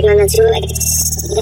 Wagner Naturlex.